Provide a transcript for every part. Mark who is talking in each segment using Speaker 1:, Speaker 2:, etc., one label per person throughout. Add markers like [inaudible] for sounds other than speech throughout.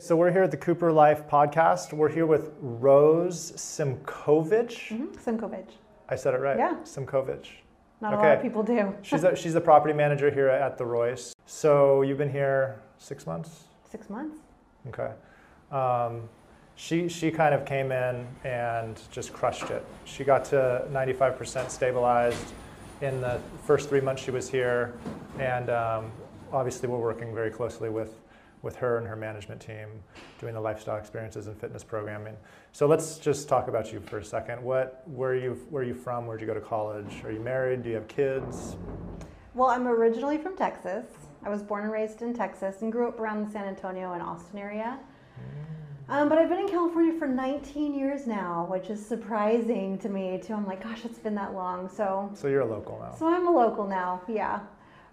Speaker 1: So we're here at the Cooper Life podcast. We're here with Rose Simkovich.
Speaker 2: Mm-hmm. Simkovic.
Speaker 1: I said it right.
Speaker 2: Yeah.
Speaker 1: Simkovich.
Speaker 2: Not a lot of people do. [laughs]
Speaker 1: She's a, she's the property manager here at the Royce. So you've been here six months.
Speaker 2: Six months.
Speaker 1: Okay. Um, she she kind of came in and just crushed it. She got to 95% stabilized in the first three months she was here, and um, obviously we're working very closely with with her and her management team, doing the lifestyle experiences and fitness programming. So let's just talk about you for a second. What where are you where are you from? Where'd you go to college? Are you married? Do you have kids?
Speaker 2: Well, I'm originally from Texas. I was born and raised in Texas and grew up around the San Antonio and Austin area. Um, but I've been in California for 19 years now, which is surprising to me too. I'm like, gosh, it's been that long. So,
Speaker 1: So you're a local now.
Speaker 2: so I'm a local now, yeah.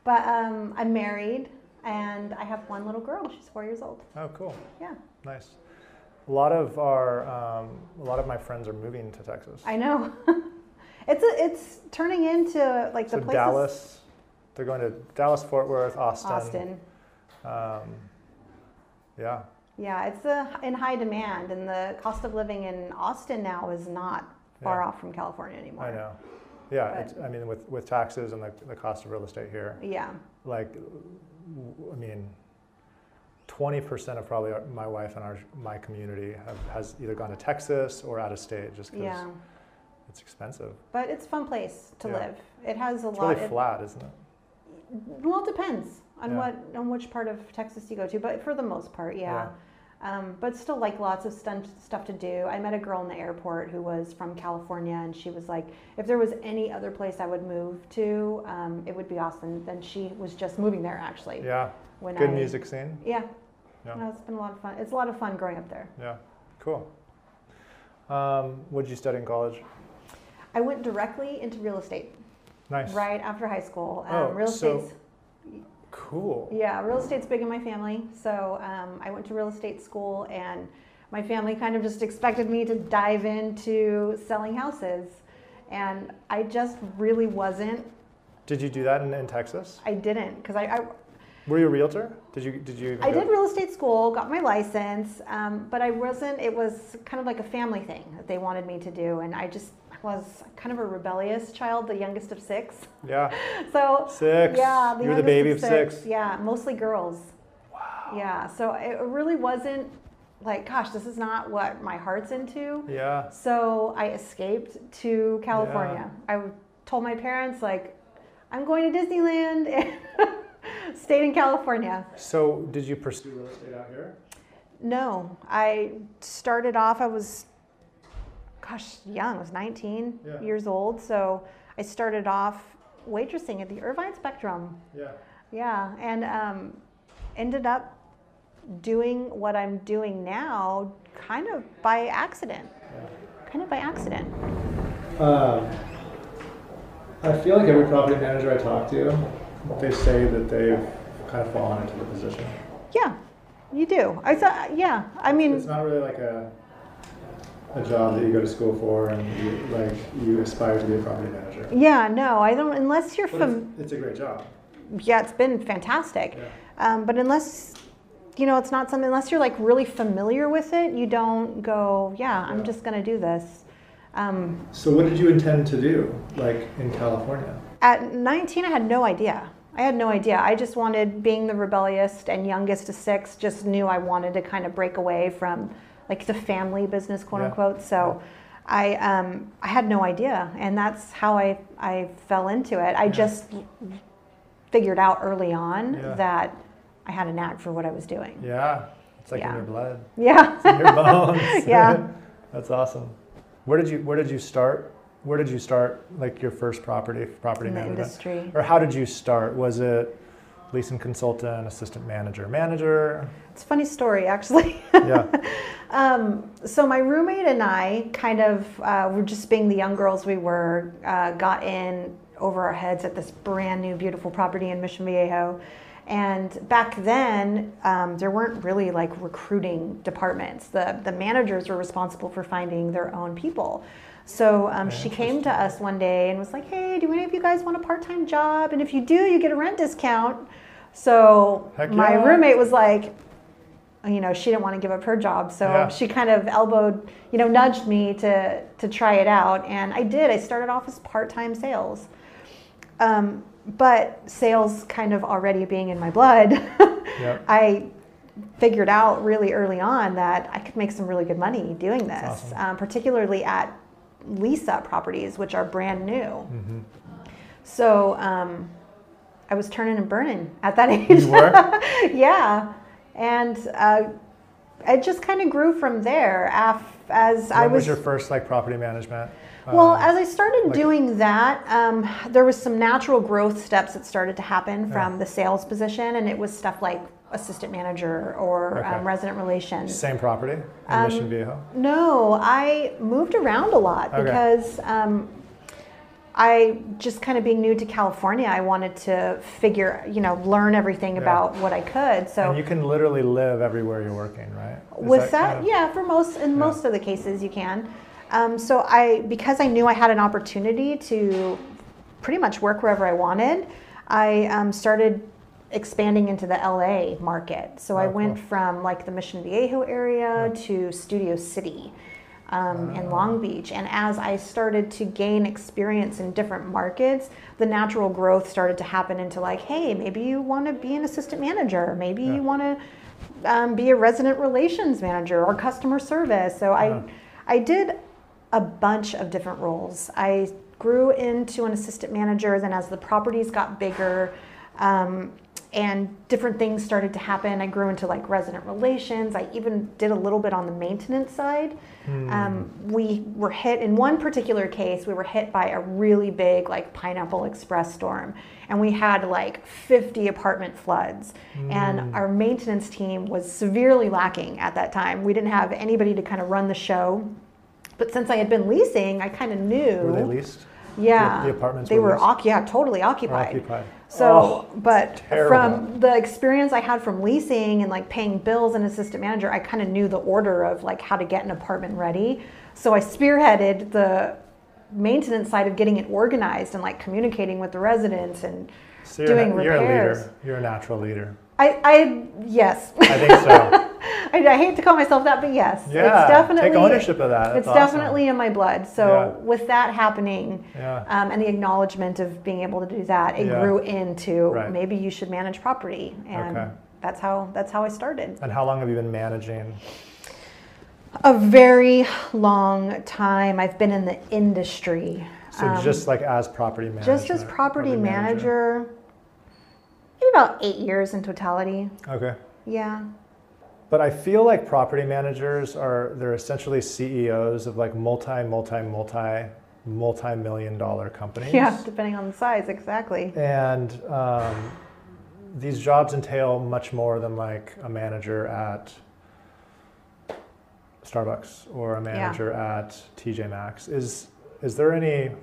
Speaker 2: But um, I'm married and I have one little girl. She's four years old.
Speaker 1: Oh, cool.
Speaker 2: Yeah,
Speaker 1: Nice. A lot of our, um, a lot of my friends are moving to Texas.
Speaker 2: I know. [laughs] it's a, it's turning into like the
Speaker 1: so
Speaker 2: places.
Speaker 1: Dallas, they're going to Dallas, Fort Worth, Austin.
Speaker 2: Austin.
Speaker 1: Um, yeah,
Speaker 2: Yeah, it's uh in high demand, and the cost of living in Austin now is not far
Speaker 1: Yeah.
Speaker 2: off from California anymore.
Speaker 1: I know. Yeah,
Speaker 2: But-
Speaker 1: I mean, with, with taxes and the, the cost of real estate here,
Speaker 2: Yeah,
Speaker 1: like, I mean, 20% of probably our, my wife and our, my community have, has either gone to Texas or out of state just because
Speaker 2: yeah,
Speaker 1: it's expensive.
Speaker 2: but it's a fun place to
Speaker 1: Yeah.
Speaker 2: live. It has a
Speaker 1: It's
Speaker 2: lot.
Speaker 1: really
Speaker 2: it-
Speaker 1: flat, isn't it?
Speaker 2: well, it depends on
Speaker 1: Yeah.
Speaker 2: what on which part of Texas you go to, but for the most part, yeah. Um, but still, like lots of stun- stuff to do. I met a girl in the airport who was from California, and she was like, if there was any other place I would move to, um, it would be Austin. Then she was just moving there actually.
Speaker 1: Yeah,
Speaker 2: When
Speaker 1: good
Speaker 2: I,
Speaker 1: music scene.
Speaker 2: Yeah.
Speaker 1: Yeah.
Speaker 2: No, it's been a lot of fun. It's a lot of fun growing up there.
Speaker 1: Yeah, cool. Um, what did you study in college?
Speaker 2: I went directly into real estate
Speaker 1: Nice.
Speaker 2: right after high school. Um,
Speaker 1: Oh,
Speaker 2: real
Speaker 1: so-
Speaker 2: estate's
Speaker 1: Cool.
Speaker 2: yeah, real estate's big in my family. So um, I went to real estate school, and my family kind of just expected me to dive into selling houses, and I just really wasn't.
Speaker 1: Did you do that in, in Texas?
Speaker 2: I didn't because I, I
Speaker 1: Were you a realtor? Did you did you?
Speaker 2: I
Speaker 1: go-
Speaker 2: did real estate school, got my license, um, but I wasn't. It was kind of like a family thing that they wanted me to do, and I just was kind of a rebellious child, the youngest of six.
Speaker 1: Yeah, [laughs]
Speaker 2: So
Speaker 1: six.
Speaker 2: yeah,
Speaker 1: you were the baby of six.
Speaker 2: Yeah, mostly girls. Wow. Yeah, so it really wasn't like, gosh, this is not what my heart's into.
Speaker 1: Yeah.
Speaker 2: So I escaped to California. Yeah. I told my parents like, I'm going to Disneyland, and [laughs] stayed in California.
Speaker 1: So did you pursue real estate out here?
Speaker 2: No, I started off, I was, gosh, young, I was 19
Speaker 1: Yeah.
Speaker 2: years old. So I started off waitressing at the Irvine Spectrum.
Speaker 1: Yeah.
Speaker 2: Yeah, and um, ended up doing what I'm doing now kind of by accident. Kind of by accident.
Speaker 1: Um, I feel like every property manager I talk to, they say that they've kind of fallen into the position.
Speaker 2: Yeah, you do. I thought, yeah, I mean, It's
Speaker 1: not really like a a job that you go to school for and you, like you aspire to be a property manager.
Speaker 2: yeah, no, I don't, unless you're from,
Speaker 1: it's, it's a great job.
Speaker 2: yeah, it's been fantastic.
Speaker 1: Yeah.
Speaker 2: Um, but unless, you know, it's not something, unless you're like really familiar with it, you don't go, yeah, I'm just going to do this. Um,
Speaker 1: So what did you intend to do, like in California?
Speaker 2: At 19, I had no idea. I had no idea. I just wanted, being the rebellious and youngest of six, just knew I wanted to kind of break away from like the family business, quote
Speaker 1: Yeah.
Speaker 2: unquote. So I, um, I had no idea. And that's how I, I fell into it. I
Speaker 1: Yeah.
Speaker 2: just figured out early on
Speaker 1: Yeah.
Speaker 2: that I had a knack for what I was doing.
Speaker 1: Yeah, it's like in your blood,
Speaker 2: Yeah.
Speaker 1: it's in your bones. [laughs]
Speaker 2: Yeah. [laughs]
Speaker 1: that's awesome. Where did you Where did you start? Where did you start? Like your first property property
Speaker 2: in the
Speaker 1: management,
Speaker 2: industry.
Speaker 1: or how did you start? Was it leasing consultant, assistant manager, manager?
Speaker 2: It's a funny story, actually. [laughs]
Speaker 1: Yeah,
Speaker 2: Um, so my roommate and I kind of uh, were just being the young girls we were, uh, got in over our heads at this brand new beautiful property in Mission Viejo. And back then, um, there weren't really like recruiting departments. The, the managers were responsible for finding their own people. So um, she came to us one day and was like, hey, do any of you guys want a part time job? And if you do, you get a rent discount. So
Speaker 1: Heck
Speaker 2: my
Speaker 1: yeah.
Speaker 2: roommate was like, you know, she didn't want to give up her job, so
Speaker 1: Yeah.
Speaker 2: she kind of elbowed, you know, nudged me to to try it out, and I did. I started off as part time sales, um, but sales kind of already being in my blood, [laughs]
Speaker 1: Yep.
Speaker 2: I figured out really early on that I could make some really good money doing this,
Speaker 1: awesome.
Speaker 2: um, particularly at lease up properties, which are brand new.
Speaker 1: hmm
Speaker 2: So um, I was turning and burning at that age.
Speaker 1: You were? [laughs]
Speaker 2: yeah, and uh, it just kind of grew from there. Af- as
Speaker 1: When
Speaker 2: I
Speaker 1: was
Speaker 2: was,
Speaker 1: your first like property management?
Speaker 2: well,
Speaker 1: um,
Speaker 2: as I started
Speaker 1: like-
Speaker 2: doing that, um, there was some natural growth steps that started to happen
Speaker 1: Yeah.
Speaker 2: from the sales position, and it was stuff like assistant manager or
Speaker 1: Okay.
Speaker 2: um, resident relations.
Speaker 1: same property in
Speaker 2: Um,
Speaker 1: Mission Viejo.
Speaker 2: No, I moved around a lot
Speaker 1: Okay.
Speaker 2: because um, I just kind of being new to California, I wanted to figure, you know, learn everything
Speaker 1: Yeah.
Speaker 2: about what I could. So
Speaker 1: and you can literally live everywhere you're working, right? Is
Speaker 2: with that,
Speaker 1: kind of-
Speaker 2: yeah, for most in
Speaker 1: Yeah.
Speaker 2: most of the cases you can. Um, so I because I knew I had an opportunity to pretty much work wherever I wanted, I um, started expanding into the LA market. So I
Speaker 1: Oh,
Speaker 2: went
Speaker 1: cool.
Speaker 2: from like the Mission Viejo area
Speaker 1: Yeah.
Speaker 2: to Studio City. Um, in Long Beach, and as I started to gain experience in different markets, the natural growth started to happen into like, hey, maybe you want to be an assistant manager, maybe
Speaker 1: Yeah.
Speaker 2: you want to um, be a resident relations manager or customer service. So
Speaker 1: Yeah.
Speaker 2: I, I did a bunch of different roles. I grew into an assistant manager. Then as the properties got bigger, um, and different things started to happen, I grew into like resident relations. I even did a little bit on the maintenance side.
Speaker 1: Hmm.
Speaker 2: Um, we were hit in one particular case. We were hit by a really big like Pineapple Express storm, and we had like 50 apartment floods.
Speaker 1: Mm.
Speaker 2: And our maintenance team was severely lacking at that time. We didn't have anybody to kind of run the show. But since I had been leasing, I kind of knew.
Speaker 1: Were they leased?
Speaker 2: Yeah,
Speaker 1: The- the apartments
Speaker 2: They
Speaker 1: were
Speaker 2: were, yeah, totally occupied.
Speaker 1: occupied?
Speaker 2: So,
Speaker 1: Oh,
Speaker 2: but from the experience I had from leasing and like paying bills and assistant manager, I kind of knew the order of like how to get an apartment ready. So I spearheaded the maintenance side of getting it organized and like communicating with the residents and
Speaker 1: So
Speaker 2: doing
Speaker 1: a, you're a
Speaker 2: repairs.
Speaker 1: leader. You're a natural leader.
Speaker 2: I, I yes,
Speaker 1: I think so. [laughs]
Speaker 2: I, I hate to call myself that, but yes,
Speaker 1: yeah.
Speaker 2: it's definitely
Speaker 1: take ownership of that.
Speaker 2: it's
Speaker 1: awesome.
Speaker 2: definitely in my blood. So
Speaker 1: Yeah.
Speaker 2: with that happening,
Speaker 1: Yeah.
Speaker 2: um, and the acknowledgement of being able to do that, it
Speaker 1: Yeah.
Speaker 2: grew into
Speaker 1: Right.
Speaker 2: maybe you should manage property, and
Speaker 1: Okay.
Speaker 2: that's how that's how I started.
Speaker 1: And how long have you been managing?
Speaker 2: A very long time. I've been in the industry.
Speaker 1: So
Speaker 2: Um,
Speaker 1: just like as property manager.
Speaker 2: just as property manager, maybe about eight years in totality.
Speaker 1: Okay.
Speaker 2: Yeah.
Speaker 1: But I feel like property managers are they're essentially CEOs of like multi, multi, multi, multi million dollar companies.
Speaker 2: Yeah, depending on the size, exactly.
Speaker 1: And um, these jobs entail much more than like a manager at Starbucks or a manager at TJ Maxx. Is is there any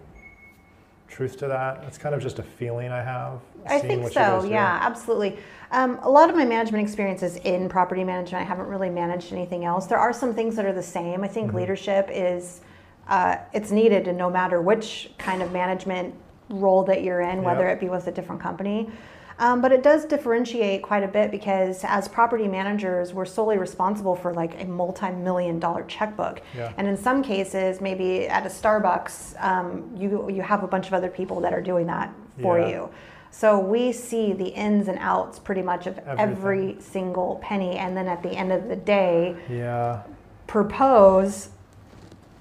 Speaker 1: truth to that? It's kind of just a feeling I have.
Speaker 2: I think so. Yeah, absolutely. Um, a lot of my management experience is in property management. I haven't really managed anything else. There are some things that are the same. I think
Speaker 1: Mhm.
Speaker 2: leadership is uh, it's needed, and no matter which kind of management role that you're in, whether
Speaker 1: Yep.
Speaker 2: it be with a different company. Um, but it does differentiate quite a bit because as property managers, we're solely responsible for like a multi-million dollar checkbook.
Speaker 1: Yeah.
Speaker 2: And in some cases, maybe at a Starbucks, um, you you have a bunch of other people that are doing that for
Speaker 1: Yeah.
Speaker 2: you. So we see the ins and outs pretty much of every single penny, and then at the end of the day,
Speaker 1: Yeah.
Speaker 2: propose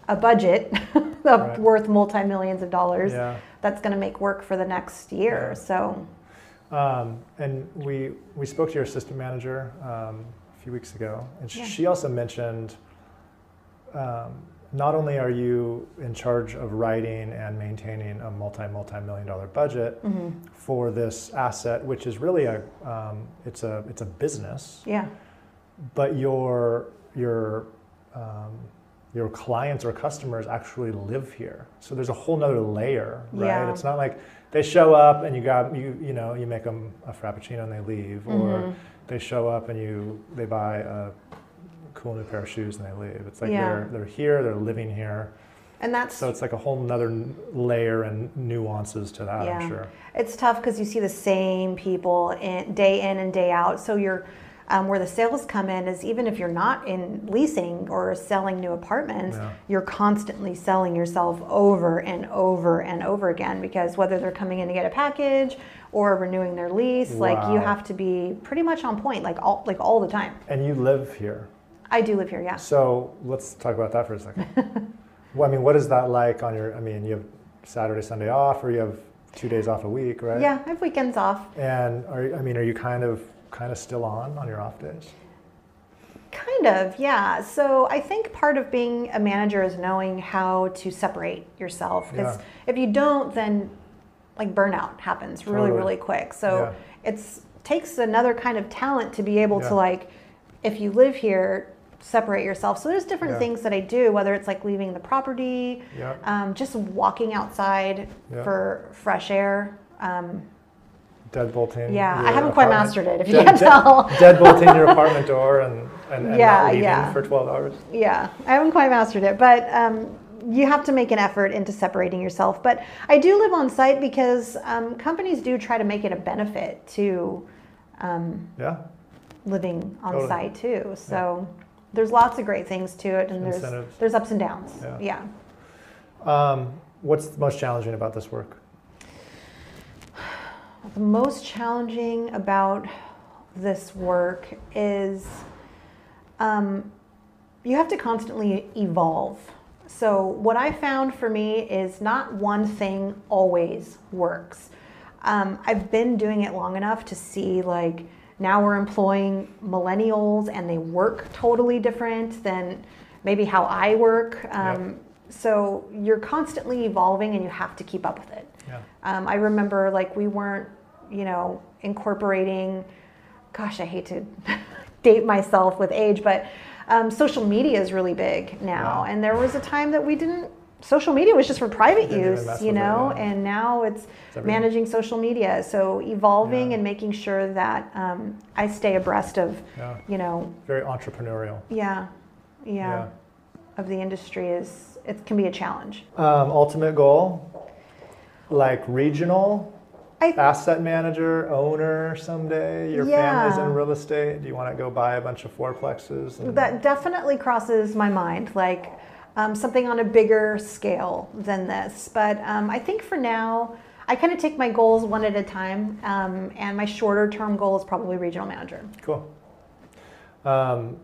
Speaker 2: a budget [laughs]
Speaker 1: Right.
Speaker 2: worth multi millions of dollars
Speaker 1: Yeah.
Speaker 2: that's going to make work for the next year.
Speaker 1: Yeah.
Speaker 2: So
Speaker 1: Um, and we we spoke to your assistant manager um, a few weeks ago, and
Speaker 2: Yeah.
Speaker 1: she also mentioned um, not only are you in charge of writing and maintaining a multi multi million dollar budget
Speaker 2: mhm.
Speaker 1: for this asset, which is really a um, it's a it's a business,
Speaker 2: yeah,
Speaker 1: but your your um, your clients or customers actually live here. So there's a whole nother layer, right?
Speaker 2: Yeah.
Speaker 1: It's not like they show up and you got you you know you make them a frappuccino and they leave, or
Speaker 2: Mhm.
Speaker 1: they show up and you they buy a cool new pair of shoes and they leave. It's like
Speaker 2: Yeah.
Speaker 1: they're they're here, they're living here.
Speaker 2: and that's
Speaker 1: So it's like a whole nother layer and nuances to that.
Speaker 2: Yeah.
Speaker 1: I'm sure.
Speaker 2: It's tough because you see the same people in, day in and day out. So you're um, where the sales come in is even if you're not in leasing or selling new apartments,
Speaker 1: Yeah.
Speaker 2: you're constantly selling yourself over and over and over again because whether they're coming in to get a package or renewing their lease, like you have to be pretty much on point, like all like all the time.
Speaker 1: And you live here.
Speaker 2: I do live here, yeah.
Speaker 1: So let's talk about that for a second. [laughs] well, I mean, what is that like on your, I mean, you have Saturday, Sunday off, or you have two days off a week, right?
Speaker 2: Yeah, I have weekends off.
Speaker 1: And are, I mean, are you kind of, kind of still on on your off days?
Speaker 2: Kind of, yeah. So I think part of being a manager is knowing how to separate yourself. Because
Speaker 1: Yeah.
Speaker 2: if you don't, then like burnout happens really,
Speaker 1: Totally.
Speaker 2: really quick. So
Speaker 1: Yeah.
Speaker 2: it's takes another kind of talent to be able
Speaker 1: Yeah.
Speaker 2: to like, if you live here, separate yourself. So there's different
Speaker 1: Yeah.
Speaker 2: things that I do, whether it's like leaving the property,
Speaker 1: Yeah.
Speaker 2: um, just walking outside
Speaker 1: Yeah.
Speaker 2: for fresh air. Um,
Speaker 1: Deadbolting.
Speaker 2: yeah, I haven't quite
Speaker 1: apartment-
Speaker 2: mastered it, if you
Speaker 1: Dead-
Speaker 2: can't
Speaker 1: dead-
Speaker 2: tell. [laughs]
Speaker 1: Deadbolting your [laughs] apartment door and, and, and
Speaker 2: Yeah,
Speaker 1: not leaving
Speaker 2: yeah.
Speaker 1: for 12 hours.
Speaker 2: Yeah, I haven't quite mastered it, but um, you have to make an effort into separating yourself. But I do live on site because um, companies do try to make it a benefit to um,
Speaker 1: Yeah.
Speaker 2: living on
Speaker 1: Totally.
Speaker 2: site too. So there's lots of great things to it, and there's there's ups and downs.
Speaker 1: Yeah.
Speaker 2: yeah.
Speaker 1: Um, what's the most challenging about this work?
Speaker 2: The most challenging about this work is um, you have to constantly evolve. So, what I found for me is not one thing always works. Um, I've been doing it long enough to see like now we're employing millennials and they work totally different than maybe how I work. Um, So, you're constantly evolving and you have to keep up with it.
Speaker 1: Yeah.
Speaker 2: Um, I remember like we weren't, you know, incorporating, gosh, I hate to [laughs] date myself with age, but um, social media is really big now.
Speaker 1: Yeah.
Speaker 2: And there was a time that we didn't, social media was just for private use, you know,
Speaker 1: yeah.
Speaker 2: and now it's
Speaker 1: It's
Speaker 2: managing social media. So evolving
Speaker 1: Yeah.
Speaker 2: and making sure that um, I stay abreast of,
Speaker 1: Yeah.
Speaker 2: you know,
Speaker 1: Very entrepreneurial.
Speaker 2: yeah, yeah, of the industry is, it can be a challenge.
Speaker 1: Um, ultimate goal, like regional
Speaker 2: I
Speaker 1: asset manager, owner someday. Your family's in real estate. Do you want to go buy a bunch of fourplexes? and-
Speaker 2: That definitely crosses my mind, like um, something on a bigger scale than this. But um, I think for now, I kind of take my goals one at a time, um, and my shorter term goal is probably regional manager.
Speaker 1: Cool. Um,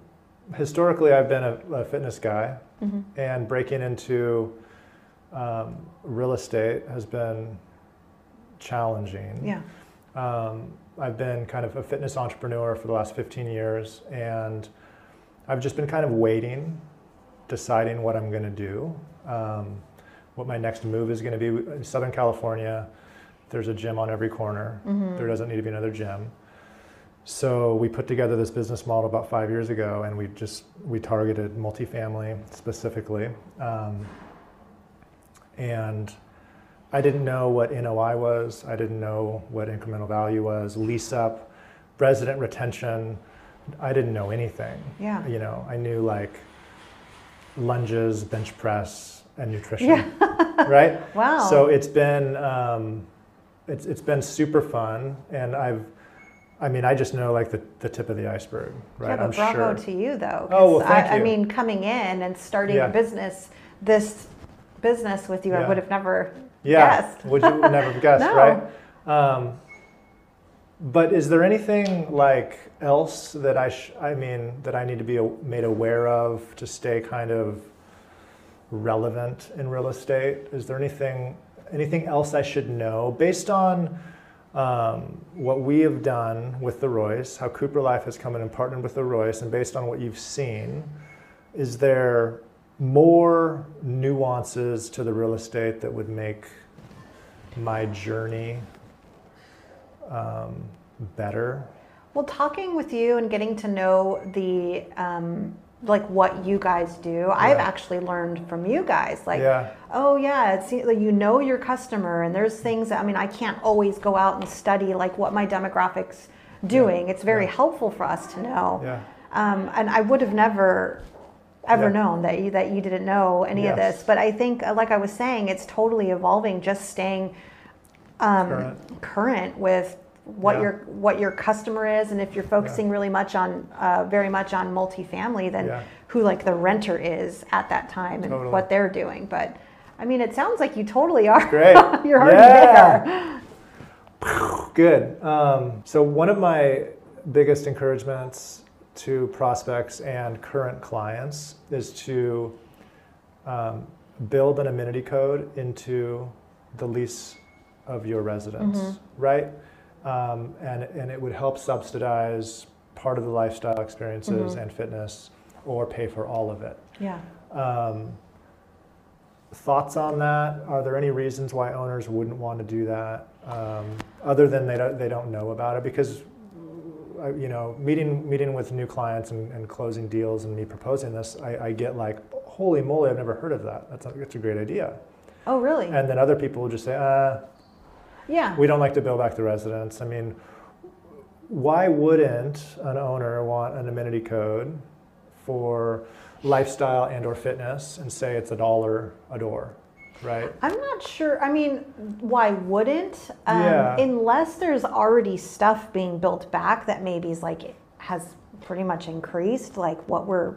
Speaker 1: historically, I've been a, a fitness guy,
Speaker 2: Mm-hmm.
Speaker 1: and breaking into um, real estate has been challenging.
Speaker 2: Yeah.
Speaker 1: Um, I've been kind of a fitness entrepreneur for the last 15 years, and I've just been kind of waiting, deciding what I'm going to do, um, what my next move is going to be. In Southern California, there's a gym on every corner.
Speaker 2: Mm-hmm.
Speaker 1: There doesn't need to be another gym. So we put together this business model about five years ago, and we just we targeted multifamily specifically, um, and I didn't know what NOI was. I didn't know what incremental value was. Lease up, resident retention. I didn't know anything.
Speaker 2: Yeah.
Speaker 1: You know, I knew like lunges, bench press, and nutrition.
Speaker 2: Yeah. [laughs]
Speaker 1: right.
Speaker 2: Wow.
Speaker 1: So it's been um, it's it's been super fun, and I've. I mean, I just know like the, the tip of the iceberg, right?
Speaker 2: yeah, but
Speaker 1: I'm
Speaker 2: bravo
Speaker 1: sure.
Speaker 2: to you though.
Speaker 1: Oh, well, thank
Speaker 2: I, I mean, coming in and starting
Speaker 1: Yeah.
Speaker 2: a business, this business with you, I would have never
Speaker 1: yeah,
Speaker 2: guessed.
Speaker 1: would you never [laughs] have guessed,
Speaker 2: No.
Speaker 1: right? Um, but is there anything like else that I sh- I mean that I need to be made aware of to stay kind of relevant in real estate? Is there anything anything else I should know based on um, what we have done with the Royce, how Cooper Life has come in and partnered with the Royce, and based on what you've seen, is there more nuances to the real estate that would make my journey um, better?
Speaker 2: Well, talking with you and getting to know the um, like what you guys do, I've actually learned from you guys. Like,
Speaker 1: yeah,
Speaker 2: oh yeah, it's like you know your customer, and there's things that I mean I can't always go out and study like what my demographics doing. It's very
Speaker 1: Yeah.
Speaker 2: helpful for us to know.
Speaker 1: yeah,
Speaker 2: Um, and I would have never ever
Speaker 1: Yeah.
Speaker 2: known that you that you didn't know any of this. But I think, uh, like I was saying, it's totally evolving. Just staying um,
Speaker 1: Current.
Speaker 2: current with what
Speaker 1: Yeah.
Speaker 2: your what your customer is, and if you're focusing really much on uh, very much on multifamily, then
Speaker 1: Yeah.
Speaker 2: who like the renter is at that time and
Speaker 1: Totally.
Speaker 2: what they're doing. But I mean, it sounds like you totally are.
Speaker 1: Great. [laughs]
Speaker 2: you're already
Speaker 1: Yeah.
Speaker 2: there.
Speaker 1: Good. Um, so one of my biggest encouragements to prospects and current clients is to um, build an amenity code into the lease of your residence, right? Um, and, and it would help subsidize part of the lifestyle experiences and fitness or pay for all of it.
Speaker 2: Yeah.
Speaker 1: Um, thoughts on that? Are there any reasons why owners wouldn't want to do that, um, other than they don't, they don't know about it? Because uh, you know, meeting meeting with new clients and, and closing deals and me proposing this, I, I get like, holy moly, I've never heard of that. That's a, that's a great idea.
Speaker 2: Oh, really?
Speaker 1: And then other people will just say, uh,
Speaker 2: yeah.
Speaker 1: we don't like to bill back the residents. I mean, why wouldn't an owner want an amenity code for lifestyle and or fitness and say it's a dollar a door, right?
Speaker 2: I'm not sure. I mean, why wouldn't? Um,
Speaker 1: Yeah.
Speaker 2: Unless there's already stuff being built back that maybe is like has pretty much increased, like what we're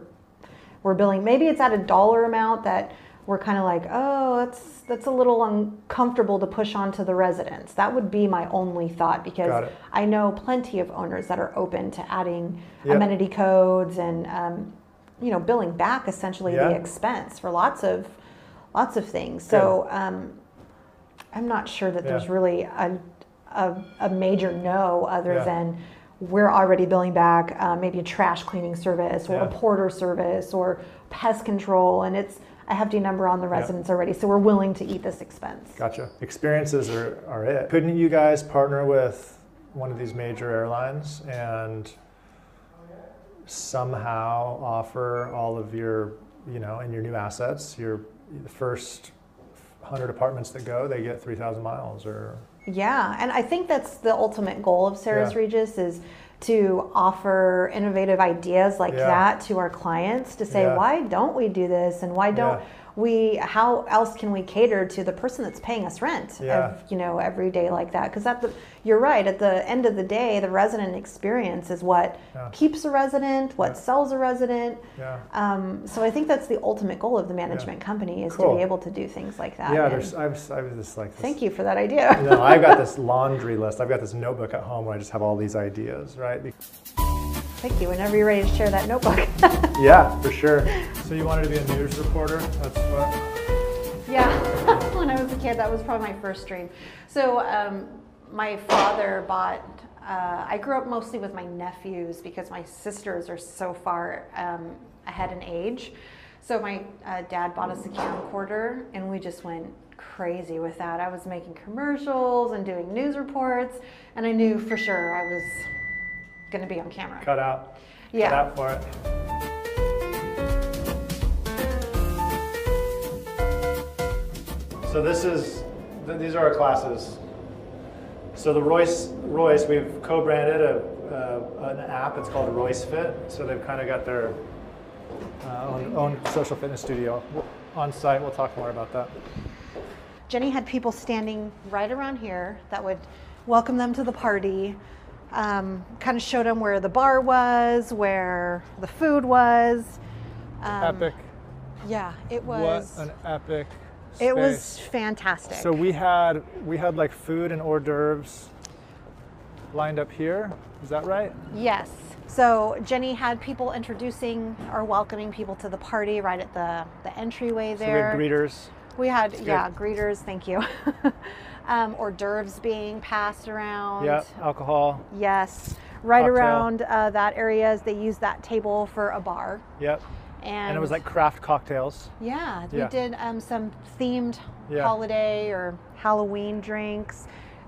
Speaker 2: we're billing. Maybe it's at a dollar amount that we're kind of like, oh, that's that's a little uncomfortable to push onto the residents. That would be my only thought because. I know plenty of owners that are open to adding
Speaker 1: Yep.
Speaker 2: amenity codes and um, you know billing back essentially
Speaker 1: Yeah.
Speaker 2: the expense for lots of lots of things. So um, I'm not sure that there's really a, a, a major no other
Speaker 1: Yeah.
Speaker 2: than we're already billing back uh, maybe a trash cleaning service or a porter service or pest control, and it's a hefty number on the residents already. So we're willing to eat this expense.
Speaker 1: Gotcha. Experiences are, are it. Couldn't you guys partner with one of these major airlines and somehow offer all of your, you know, and your new assets, your first 100 apartments that go, they get 3,000 miles or
Speaker 2: Yeah, and I think that's the ultimate goal of Sares
Speaker 1: Yeah.
Speaker 2: Regis is to offer innovative ideas like
Speaker 1: Yeah.
Speaker 2: that to our clients to say
Speaker 1: Yeah.
Speaker 2: why don't we do this and why don't
Speaker 1: Yeah.
Speaker 2: We how else can we cater to the person that's paying us rent
Speaker 1: Yeah.
Speaker 2: ev- you know every day like that because the you're right at the end of the day the resident experience is what
Speaker 1: Yeah.
Speaker 2: keeps a resident what
Speaker 1: Yeah.
Speaker 2: sells a resident
Speaker 1: yeah.
Speaker 2: um, so I think that's the ultimate goal of the management company is to be able to do things like that
Speaker 1: Yeah, there's I've I've just like this,
Speaker 2: thank you for that idea
Speaker 1: No, I've got this [laughs] laundry list. I've got this notebook at home where I just have all these ideas, right? Be-
Speaker 2: Thank you. Whenever you're ready to share that notebook. [laughs]
Speaker 1: Yeah, for sure. So you wanted to be a news reporter? That's what.
Speaker 2: yeah. [laughs] when I was a kid, that was probably my first dream. So um, my father bought. Uh, I grew up mostly with my nephews because my sisters are so far um, ahead in age. So my uh, dad bought us a camcorder, and we just went crazy with that. I was making commercials and doing news reports, and I knew for sure I was going to be on camera.
Speaker 1: Cut out.
Speaker 2: Yeah.
Speaker 1: Cut out for it. So this is, th- these are our classes. So the Royce, Royce, we've co-branded a, uh, an app. It's called Royce Fit. So they've kind of got their uh, own, own social fitness studio on site. We'll talk more about that.
Speaker 2: Jenny had people standing right around here that would welcome them to the party. Um, kind of showed them where the bar was, where the food was. Um,
Speaker 1: epic.
Speaker 2: Yeah, it was.
Speaker 1: What an epic. Space.
Speaker 2: it was fantastic.
Speaker 1: So we had we had like food and hors d'oeuvres lined up here. Is that right?
Speaker 2: yes. So Jenny had people introducing or welcoming people to the party right at the the entryway
Speaker 1: So we
Speaker 2: there.
Speaker 1: had greeters.
Speaker 2: We had, yeah, greeters. Thank you. [laughs] um, hors d'oeuvres being passed around.
Speaker 1: Yeah, alcohol.
Speaker 2: Yes, right
Speaker 1: Cocktail.
Speaker 2: around uh, that area, As they use that table for a bar,
Speaker 1: Yep.
Speaker 2: and,
Speaker 1: And it was like craft cocktails.
Speaker 2: yeah, we
Speaker 1: Yeah.
Speaker 2: did um, some themed
Speaker 1: Yeah.
Speaker 2: holiday or Halloween drinks,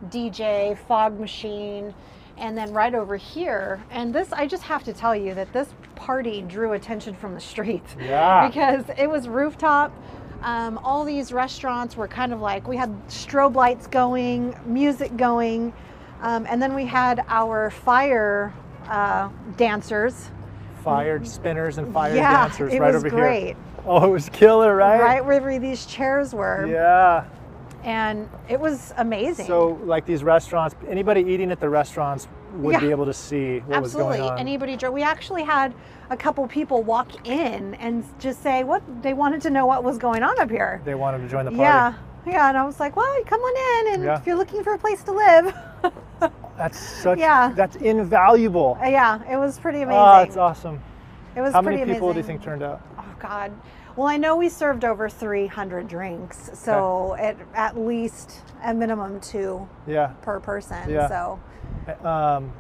Speaker 2: DJ, fog machine, and then right over here. And this, I just have to tell you that this party drew attention from the street.
Speaker 1: Yeah. [laughs]
Speaker 2: because it was rooftop. Um, all these restaurants were kind of like we had strobe lights going, music going, um, and then we had our fire uh, dancers.
Speaker 1: Fire spinners and fire
Speaker 2: yeah,
Speaker 1: dancers
Speaker 2: it
Speaker 1: right
Speaker 2: was
Speaker 1: over
Speaker 2: great.
Speaker 1: here. Oh, it was killer, right?
Speaker 2: Right where these chairs were.
Speaker 1: Yeah.
Speaker 2: and it was amazing.
Speaker 1: So, like these restaurants, anybody eating at the restaurants would
Speaker 2: Yeah.
Speaker 1: be able to see what
Speaker 2: Absolutely.
Speaker 1: was going on.
Speaker 2: Anybody drove. We actually had a couple people walk in and just say what they wanted to know what was going on up here.
Speaker 1: they wanted to join the party.
Speaker 2: Yeah. Yeah, and I was like, well, come on in, and
Speaker 1: Yeah.
Speaker 2: if you're looking for a place to live, [laughs]
Speaker 1: That's such.
Speaker 2: Yeah.
Speaker 1: That's invaluable.
Speaker 2: Uh, yeah, it was pretty amazing.
Speaker 1: Oh, it's awesome.
Speaker 2: It was
Speaker 1: How many people do you think turned out?
Speaker 2: Oh God. Well, I know we served over 300 drinks, so at at least a minimum two
Speaker 1: Yeah.
Speaker 2: per person.
Speaker 1: Yeah.
Speaker 2: So
Speaker 1: Um,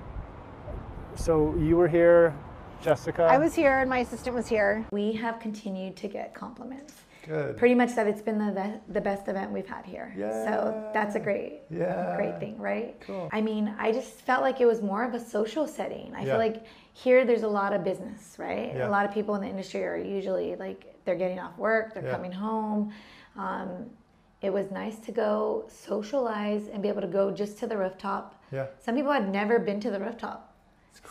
Speaker 1: so you were here, Jessica.
Speaker 2: I was here, and my assistant was here.
Speaker 3: We have continued to get compliments.
Speaker 1: Good.
Speaker 3: Pretty much that it's been the the best event we've had here. Yeah. So that's a great
Speaker 1: Yeah.
Speaker 3: great thing, right?
Speaker 1: Cool.
Speaker 3: I mean, I just felt like it was more of a social setting. I
Speaker 1: Yeah.
Speaker 3: feel like here there's a lot of business, right?
Speaker 1: Yeah.
Speaker 3: A lot of people in the industry are usually like they're getting off work, they're
Speaker 1: Yeah.
Speaker 3: coming home. Um, it was nice to go socialize and be able to go just to the rooftop.
Speaker 1: Yeah.
Speaker 3: Some people had never been to the rooftop.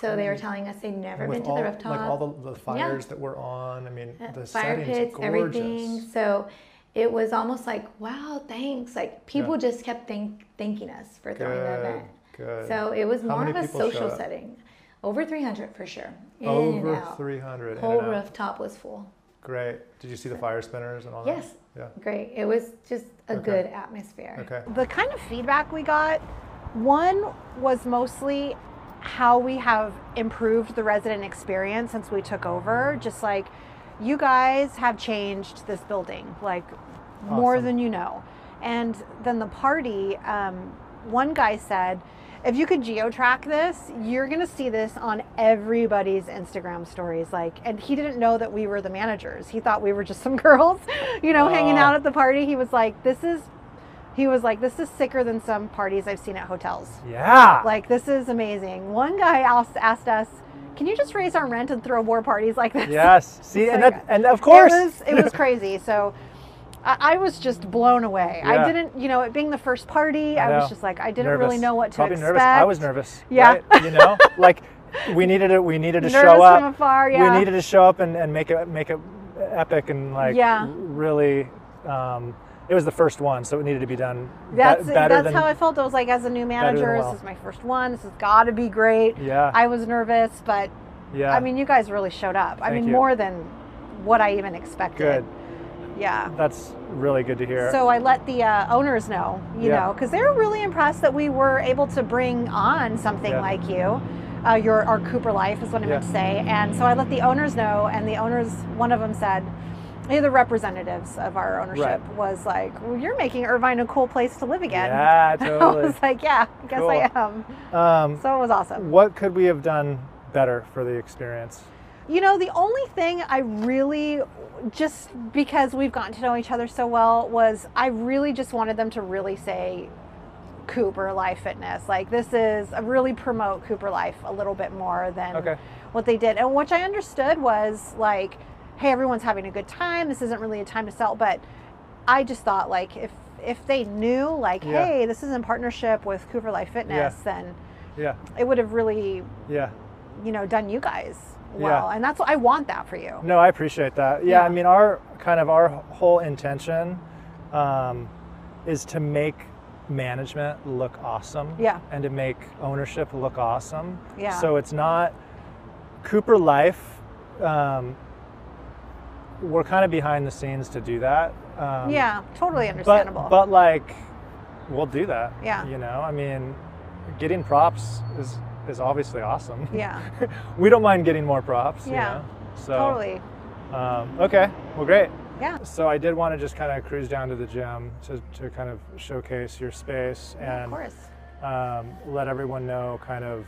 Speaker 3: So they were telling us they'd never
Speaker 1: With
Speaker 3: been to
Speaker 1: all,
Speaker 3: the rooftop.
Speaker 1: like all the, the fires that were on. I mean,
Speaker 3: Uh,
Speaker 1: the
Speaker 3: fire pits,
Speaker 1: gorgeous.
Speaker 3: everything. So it was almost like, wow, thanks. Like people
Speaker 1: Yeah.
Speaker 3: just kept thank, thanking us for throwing the
Speaker 1: Good.
Speaker 3: event.
Speaker 1: Good.
Speaker 3: So it was
Speaker 1: How
Speaker 3: more of a social setting. Over 300 for sure. In
Speaker 1: Over 300. in
Speaker 3: Whole
Speaker 1: and
Speaker 3: rooftop was full.
Speaker 1: Great. Did you see the fire spinners and all that?
Speaker 3: Yes.
Speaker 1: that?
Speaker 3: Great. It was just a
Speaker 1: Okay.
Speaker 3: good atmosphere.
Speaker 1: Okay.
Speaker 2: The kind of feedback we got, one was mostly how we have improved the resident experience since we took over. Just like you guys have changed this building, like more than you know. And then the party, um, one guy said, if you could geotrack this, you're gonna see this on everybody's Instagram stories. Like, and he didn't know that we were the managers. He thought we were just some [laughs] girls, you know, hanging
Speaker 1: Oh.
Speaker 2: out at the party. He was like, "This is," he was like, "This is sicker than some parties I've seen at hotels.
Speaker 1: Yeah.
Speaker 2: Like, this is amazing." One guy asked, asked us, "Can you just raise our rent and throw more parties like this?"
Speaker 1: yes. [laughs] See, and that, and of course.
Speaker 2: It was, it was [laughs] crazy. So I, I was just blown away.
Speaker 1: Yeah.
Speaker 2: I didn't, you know, it being the first party, I,
Speaker 1: I
Speaker 2: was just like, I didn't really know what to
Speaker 1: Probably
Speaker 2: expect.
Speaker 1: nervous. I was nervous. [laughs]
Speaker 2: Yeah.
Speaker 1: Right? You know, like we needed it. We needed to
Speaker 2: Nervous
Speaker 1: show up.
Speaker 2: from afar, yeah.
Speaker 1: We needed to show up and, and make it make it epic and like
Speaker 2: Yeah.
Speaker 1: really. Um, it was the first one, so it needed to be done be-
Speaker 2: That's
Speaker 1: better
Speaker 2: that's
Speaker 1: than
Speaker 2: how I felt. I was like, as a new manager,
Speaker 1: well.
Speaker 2: this is my first one. This has got to be great.
Speaker 1: Yeah.
Speaker 2: I was nervous, but
Speaker 1: yeah.
Speaker 2: I mean, you guys really showed up. I mean,
Speaker 1: you.
Speaker 2: more than what I even expected.
Speaker 1: good.
Speaker 2: Yeah.
Speaker 1: That's really good to hear.
Speaker 2: So I let the uh, owners know, you
Speaker 1: Yeah.
Speaker 2: know, because they were really impressed that we were able to bring on something
Speaker 1: Yeah.
Speaker 2: like you. Uh, your our Cooper Life is what I meant
Speaker 1: Yeah.
Speaker 2: to say, and so I let the owners know, and the owners, one of them said, "Hey, the representatives of our ownership
Speaker 1: Right.
Speaker 2: was like, well, you're making Irvine a cool place to live again."
Speaker 1: yeah, [laughs]
Speaker 2: I was like, "Yeah, I guess I am."
Speaker 1: um,
Speaker 2: So it was awesome.
Speaker 1: what could we have done better for the experience?
Speaker 2: You know, the only thing I really, just because we've gotten to know each other so well, was I really just wanted them to really say Cooper Life Fitness. Like, this is, uh, really promote Cooper Life a little bit more than
Speaker 1: Okay.
Speaker 2: what they did. And which I understood was like, hey, everyone's having a good time. This isn't really a time to sell. But I just thought, like, if, if they knew, like,
Speaker 1: Yeah.
Speaker 2: hey, this is in partnership with Cooper Life Fitness, then
Speaker 1: Yeah,
Speaker 2: it would have really
Speaker 1: yeah.
Speaker 2: you know, done you guys
Speaker 1: Yeah.
Speaker 2: well. And that's what I want that for you.
Speaker 1: No, I appreciate that. Yeah,
Speaker 2: Yeah.
Speaker 1: I mean, our kind of our whole intention um, is to make management look awesome.
Speaker 2: Yeah.
Speaker 1: And to make ownership look awesome.
Speaker 2: Yeah.
Speaker 1: So it's not Cooper Life. Um, we're kind of behind the scenes to do that. Um,
Speaker 2: yeah, totally understandable.
Speaker 1: but like, we'll do that.
Speaker 2: Yeah.
Speaker 1: You know, I mean, getting props is is obviously awesome.
Speaker 2: yeah, [laughs]
Speaker 1: we don't mind getting more props. you
Speaker 2: Yeah.
Speaker 1: know? So.
Speaker 2: totally.
Speaker 1: Um, okay, well, great.
Speaker 2: Yeah.
Speaker 1: So I did want to just kind of cruise down to the gym to, to kind of showcase your space
Speaker 2: Yeah, of
Speaker 1: and
Speaker 2: course.
Speaker 1: um, let everyone know kind of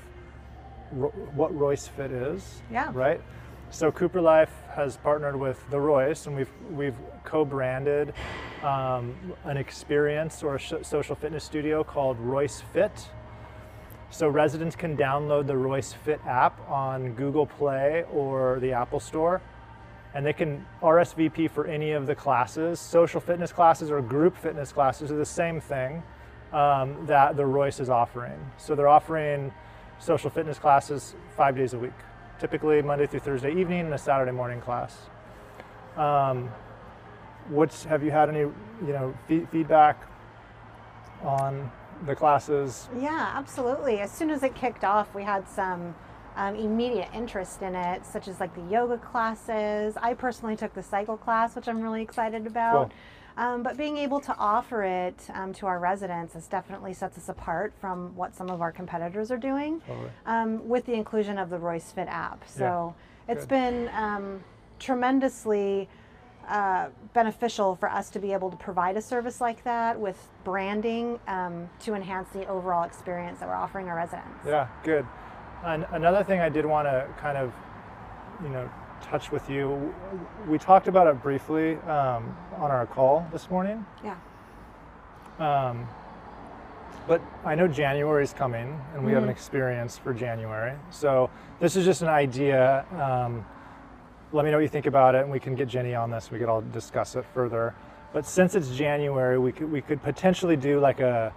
Speaker 1: ro- what Royce Fit is.
Speaker 2: Yeah.
Speaker 1: Right. So Cooper Life has partnered with the Royce, and we've we've co-branded um, an experience or a social fitness studio called Royce Fit. So residents can download the Royce Fit app on Google Play or the Apple Store, and they can RSVP for any of the classes. Social fitness classes or group fitness classes are the same thing um, that the Royce is offering. So they're offering social fitness classes five days a week, typically Monday through Thursday evening and a Saturday morning class. Um, what's have you had any you know fe- feedback on the classes?
Speaker 4: Yeah, absolutely. As soon as it kicked off, we had some um, immediate interest in it, such as like the yoga classes. I personally took the cycle class, which I'm really excited about. Um, but being able to offer it um, to our residents is definitely sets us apart from what some of our competitors are doing
Speaker 1: Totally.
Speaker 4: um, with the inclusion of the Royce Fit app. So it's
Speaker 1: good.
Speaker 4: been um, tremendously uh, beneficial for us to be able to provide a service like that with branding um, to enhance the overall experience that we're offering our residents.
Speaker 1: Yeah, good. And another thing I did want to kind of, you know, touch with you. We talked about it briefly um, on our call this morning.
Speaker 4: Yeah.
Speaker 1: Um, but I know January is coming, and we have an experience for January. So this is just an idea. Um, let me know what you think about it, and we can get Jenny on this. We could all discuss it further. But since it's January, we could we could potentially do like a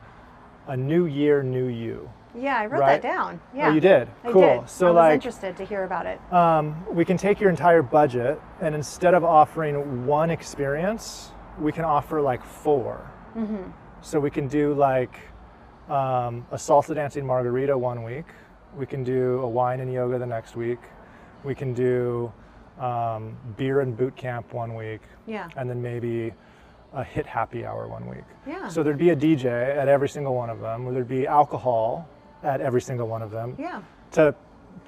Speaker 1: a new year, new you.
Speaker 4: Yeah, I wrote
Speaker 1: Right.
Speaker 4: that down. Yeah.
Speaker 1: Oh, you did.
Speaker 4: I
Speaker 1: cool.
Speaker 4: did.
Speaker 1: So
Speaker 4: I was
Speaker 1: like,
Speaker 4: interested to hear about it.
Speaker 1: um, we can take your entire budget, and instead of offering one experience, we can offer like 4
Speaker 4: Mm-hmm.
Speaker 1: So we can do like um, a salsa dancing margarita one week. We can do a wine and yoga the next week. We can do um, beer and boot camp one week,
Speaker 4: Yeah.
Speaker 1: and then maybe a HIIT happy hour one week.
Speaker 4: Yeah.
Speaker 1: So there'd be a DJ at every single one of them. Or there'd be alcohol at every single one of them
Speaker 4: yeah.
Speaker 1: to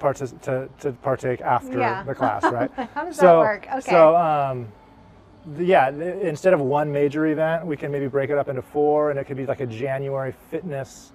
Speaker 1: partic- to, to partake after
Speaker 4: Yeah.
Speaker 1: the class, right? [laughs]
Speaker 4: How does
Speaker 1: so,
Speaker 4: that work? Okay.
Speaker 1: So, um, yeah, instead of one major event, we can maybe break it up into four, and it could be like a January fitness,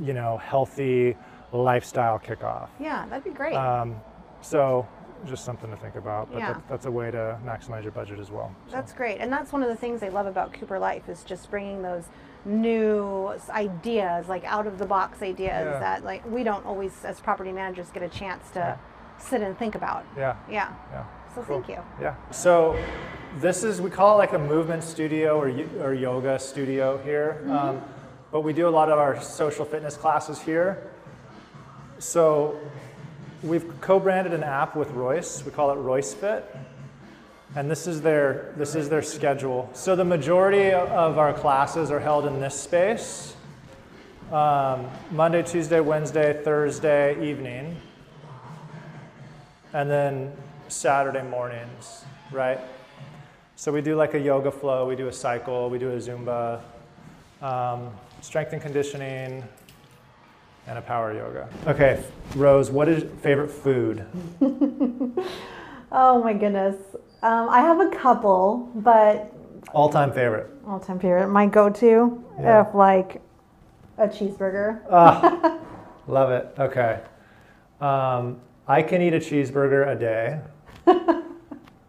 Speaker 1: you know, healthy lifestyle kickoff.
Speaker 4: yeah, that'd be great.
Speaker 1: Um, so, just something to think about. But
Speaker 4: Yeah.
Speaker 1: that, that's a way to maximize your budget as well. So,
Speaker 4: That's great. And that's one of the things I love about Cooper Life is just bringing those new ideas, like out of the box ideas
Speaker 1: Yeah.
Speaker 4: that like we don't always as property managers get a chance to sit and think about.
Speaker 1: yeah,
Speaker 4: Yeah.
Speaker 1: yeah.
Speaker 4: So
Speaker 1: Cool.
Speaker 4: thank you.
Speaker 1: Yeah. So this is we call it like a movement studio or, or yoga studio here, um, but we do a lot of our social fitness classes here. So we've co-branded an app with Royce. We call it Royce Fit, and this is their this is their schedule. So the majority of our classes are held in this space. Um, Monday, Tuesday, Wednesday, Thursday evening and then Saturday mornings, right? So we do like a yoga flow, we do a cycle, we do a Zumba, um, strength and conditioning, and a power yoga. Okay, Rose, what is your favorite food? [laughs]
Speaker 2: Oh my goodness. Um, I have a couple, but
Speaker 1: All time favorite.
Speaker 2: all time favorite, my go to,
Speaker 1: Yeah.
Speaker 2: if like a cheeseburger.
Speaker 1: Ah, [laughs] love it. Okay. Um, I can eat a cheeseburger a day. [laughs]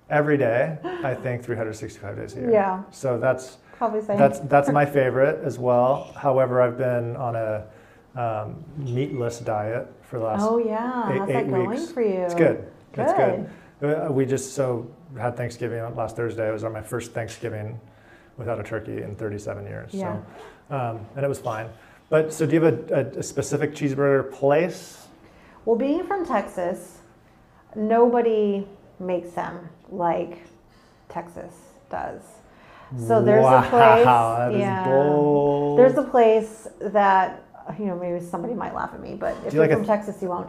Speaker 1: Every day, I think 365 days a year.
Speaker 2: Yeah.
Speaker 1: So that's
Speaker 2: Probably same.
Speaker 1: That's that's my [laughs] favorite as well. However, I've been on a um, meatless diet for the last
Speaker 2: oh yeah.
Speaker 1: eight,
Speaker 2: How's
Speaker 1: eight
Speaker 2: that going
Speaker 1: weeks.
Speaker 2: for you?
Speaker 1: It's good. It's good. Uh, We just so had Thanksgiving last Thursday. It was my first Thanksgiving without a turkey in 37 years.
Speaker 2: Yeah.
Speaker 1: So, um, and it was fine. But so, do you have a, a, a specific cheeseburger place?
Speaker 2: Well, being from Texas, nobody makes them like Texas does. So there's
Speaker 1: wow,
Speaker 2: a place.
Speaker 1: that is
Speaker 2: yeah.
Speaker 1: bold.
Speaker 2: There's a place that you know maybe somebody might laugh at me, but if
Speaker 1: you
Speaker 2: you're
Speaker 1: like
Speaker 2: from Texas, you won't.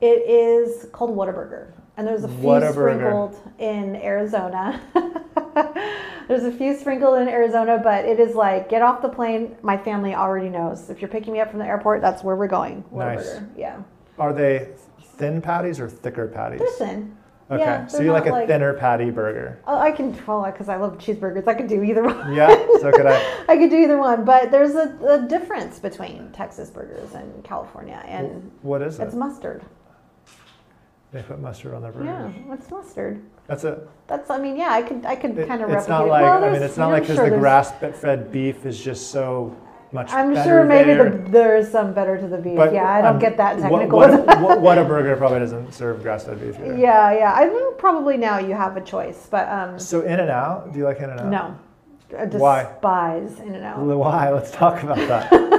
Speaker 2: It is called Whataburger, and there's a few sprinkled in Arizona. [laughs] there's a few sprinkled in Arizona, but it is like get off the plane. My family already knows if you're picking me up from the airport, that's where we're going.
Speaker 1: Nice.
Speaker 2: Yeah.
Speaker 1: Are they thin patties or thicker patties?
Speaker 2: They're thin.
Speaker 1: Okay,
Speaker 2: Yeah,
Speaker 1: so you like a
Speaker 2: like-
Speaker 1: thinner patty burger.
Speaker 2: Oh, I can well because I love cheeseburgers. I could do either one.
Speaker 1: Yeah, so could I. [laughs]
Speaker 2: I could do either one, but there's a, a difference between Texas burgers and California, and
Speaker 1: What is it?
Speaker 2: it's mustard.
Speaker 1: They put mustard on their burgers.
Speaker 2: Yeah, it's mustard.
Speaker 1: That's it.
Speaker 2: That's I mean, yeah, I could I could
Speaker 1: It-
Speaker 2: kind of
Speaker 1: it's not like
Speaker 2: Well,
Speaker 1: I mean,
Speaker 2: there's-
Speaker 1: it's not
Speaker 2: I'm
Speaker 1: like because
Speaker 2: sure
Speaker 1: the
Speaker 2: there's-
Speaker 1: grass-fed beef is just so much.
Speaker 2: I'm sure maybe
Speaker 1: there.
Speaker 2: the, there's some better to the beef.
Speaker 1: But,
Speaker 2: yeah, I don't
Speaker 1: um,
Speaker 2: get that
Speaker 1: what-
Speaker 2: technical.
Speaker 1: What, [laughs] what, Whataburger probably doesn't serve grass-fed beef either.
Speaker 2: yeah, yeah. I think probably now you have a choice, but um,
Speaker 1: So In-N-Out, do you like In-N-Out?
Speaker 2: no, I
Speaker 1: Why?
Speaker 2: despise In-N-Out.
Speaker 1: Why? Let's talk about that. [laughs]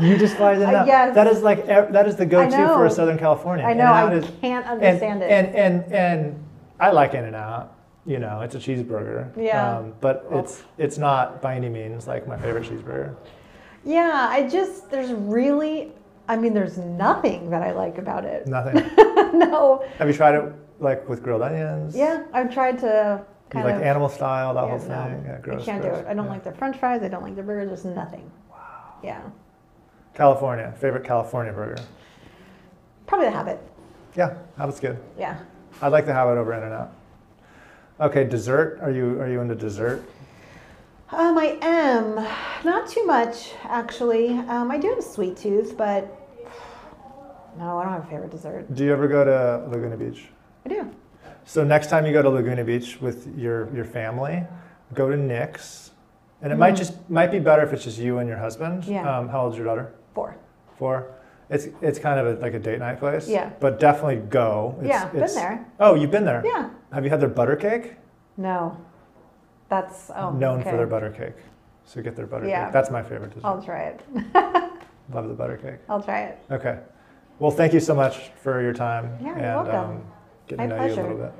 Speaker 1: you despise In and
Speaker 2: Uh,
Speaker 1: Out.
Speaker 2: yes.
Speaker 1: That is like that is the go-to for a Southern California.
Speaker 2: I know. I
Speaker 1: is-
Speaker 2: can't
Speaker 1: and,
Speaker 2: understand it.
Speaker 1: and and and I like In-N-Out. You know, it's a cheeseburger.
Speaker 2: Yeah.
Speaker 1: Um, but it's it's not by any means like my favorite cheeseburger.
Speaker 2: Yeah, I just there's really, I mean, there's nothing that I like about it.
Speaker 1: Nothing. [laughs]
Speaker 2: no.
Speaker 1: Have you tried it like with grilled onions?
Speaker 2: Yeah, I've tried to kind
Speaker 1: like
Speaker 2: of.
Speaker 1: animal style, that
Speaker 2: yeah,
Speaker 1: whole
Speaker 2: no,
Speaker 1: thing? Yeah, gross.
Speaker 2: I can't
Speaker 1: gross.
Speaker 2: do it. I don't
Speaker 1: Yeah.
Speaker 2: like their French fries. I don't like their burgers. There's nothing. Wow. Yeah,
Speaker 1: California. Favorite California burger?
Speaker 2: probably the habit.
Speaker 1: Yeah, was good.
Speaker 2: Yeah.
Speaker 1: I'd like to have it over In-N-Out. Okay, dessert. Are you are you into dessert?
Speaker 2: Um, I am not too much actually. Um, I do have a sweet tooth, but no, I don't have a favorite dessert.
Speaker 1: Do you ever go to Laguna Beach?
Speaker 2: I do.
Speaker 1: So next time you go to Laguna Beach with your your family, go to Nick's, and it might just might be better if it's just you and your husband.
Speaker 2: Mm-hmm. Yeah.
Speaker 1: Um, how old's your daughter?
Speaker 2: Four.
Speaker 1: Four. It's it's kind of a, like a date night place.
Speaker 2: Yeah.
Speaker 1: But definitely go. It's,
Speaker 2: yeah, been there.
Speaker 1: Oh, you've been there.
Speaker 2: Yeah.
Speaker 1: Have you had their butter cake?
Speaker 2: No. That's oh,
Speaker 1: Known
Speaker 2: okay.
Speaker 1: for their butter cake. So get their butter
Speaker 2: Yeah.
Speaker 1: cake. That's my favorite dessert.
Speaker 2: I'll try it. [laughs]
Speaker 1: Love the butter cake.
Speaker 2: I'll try it.
Speaker 1: Okay. Well, thank you so much for your time
Speaker 2: Yeah, you're
Speaker 1: and
Speaker 2: welcome.
Speaker 1: Um, getting
Speaker 2: My
Speaker 1: to know you a
Speaker 2: pleasure.
Speaker 1: little bit.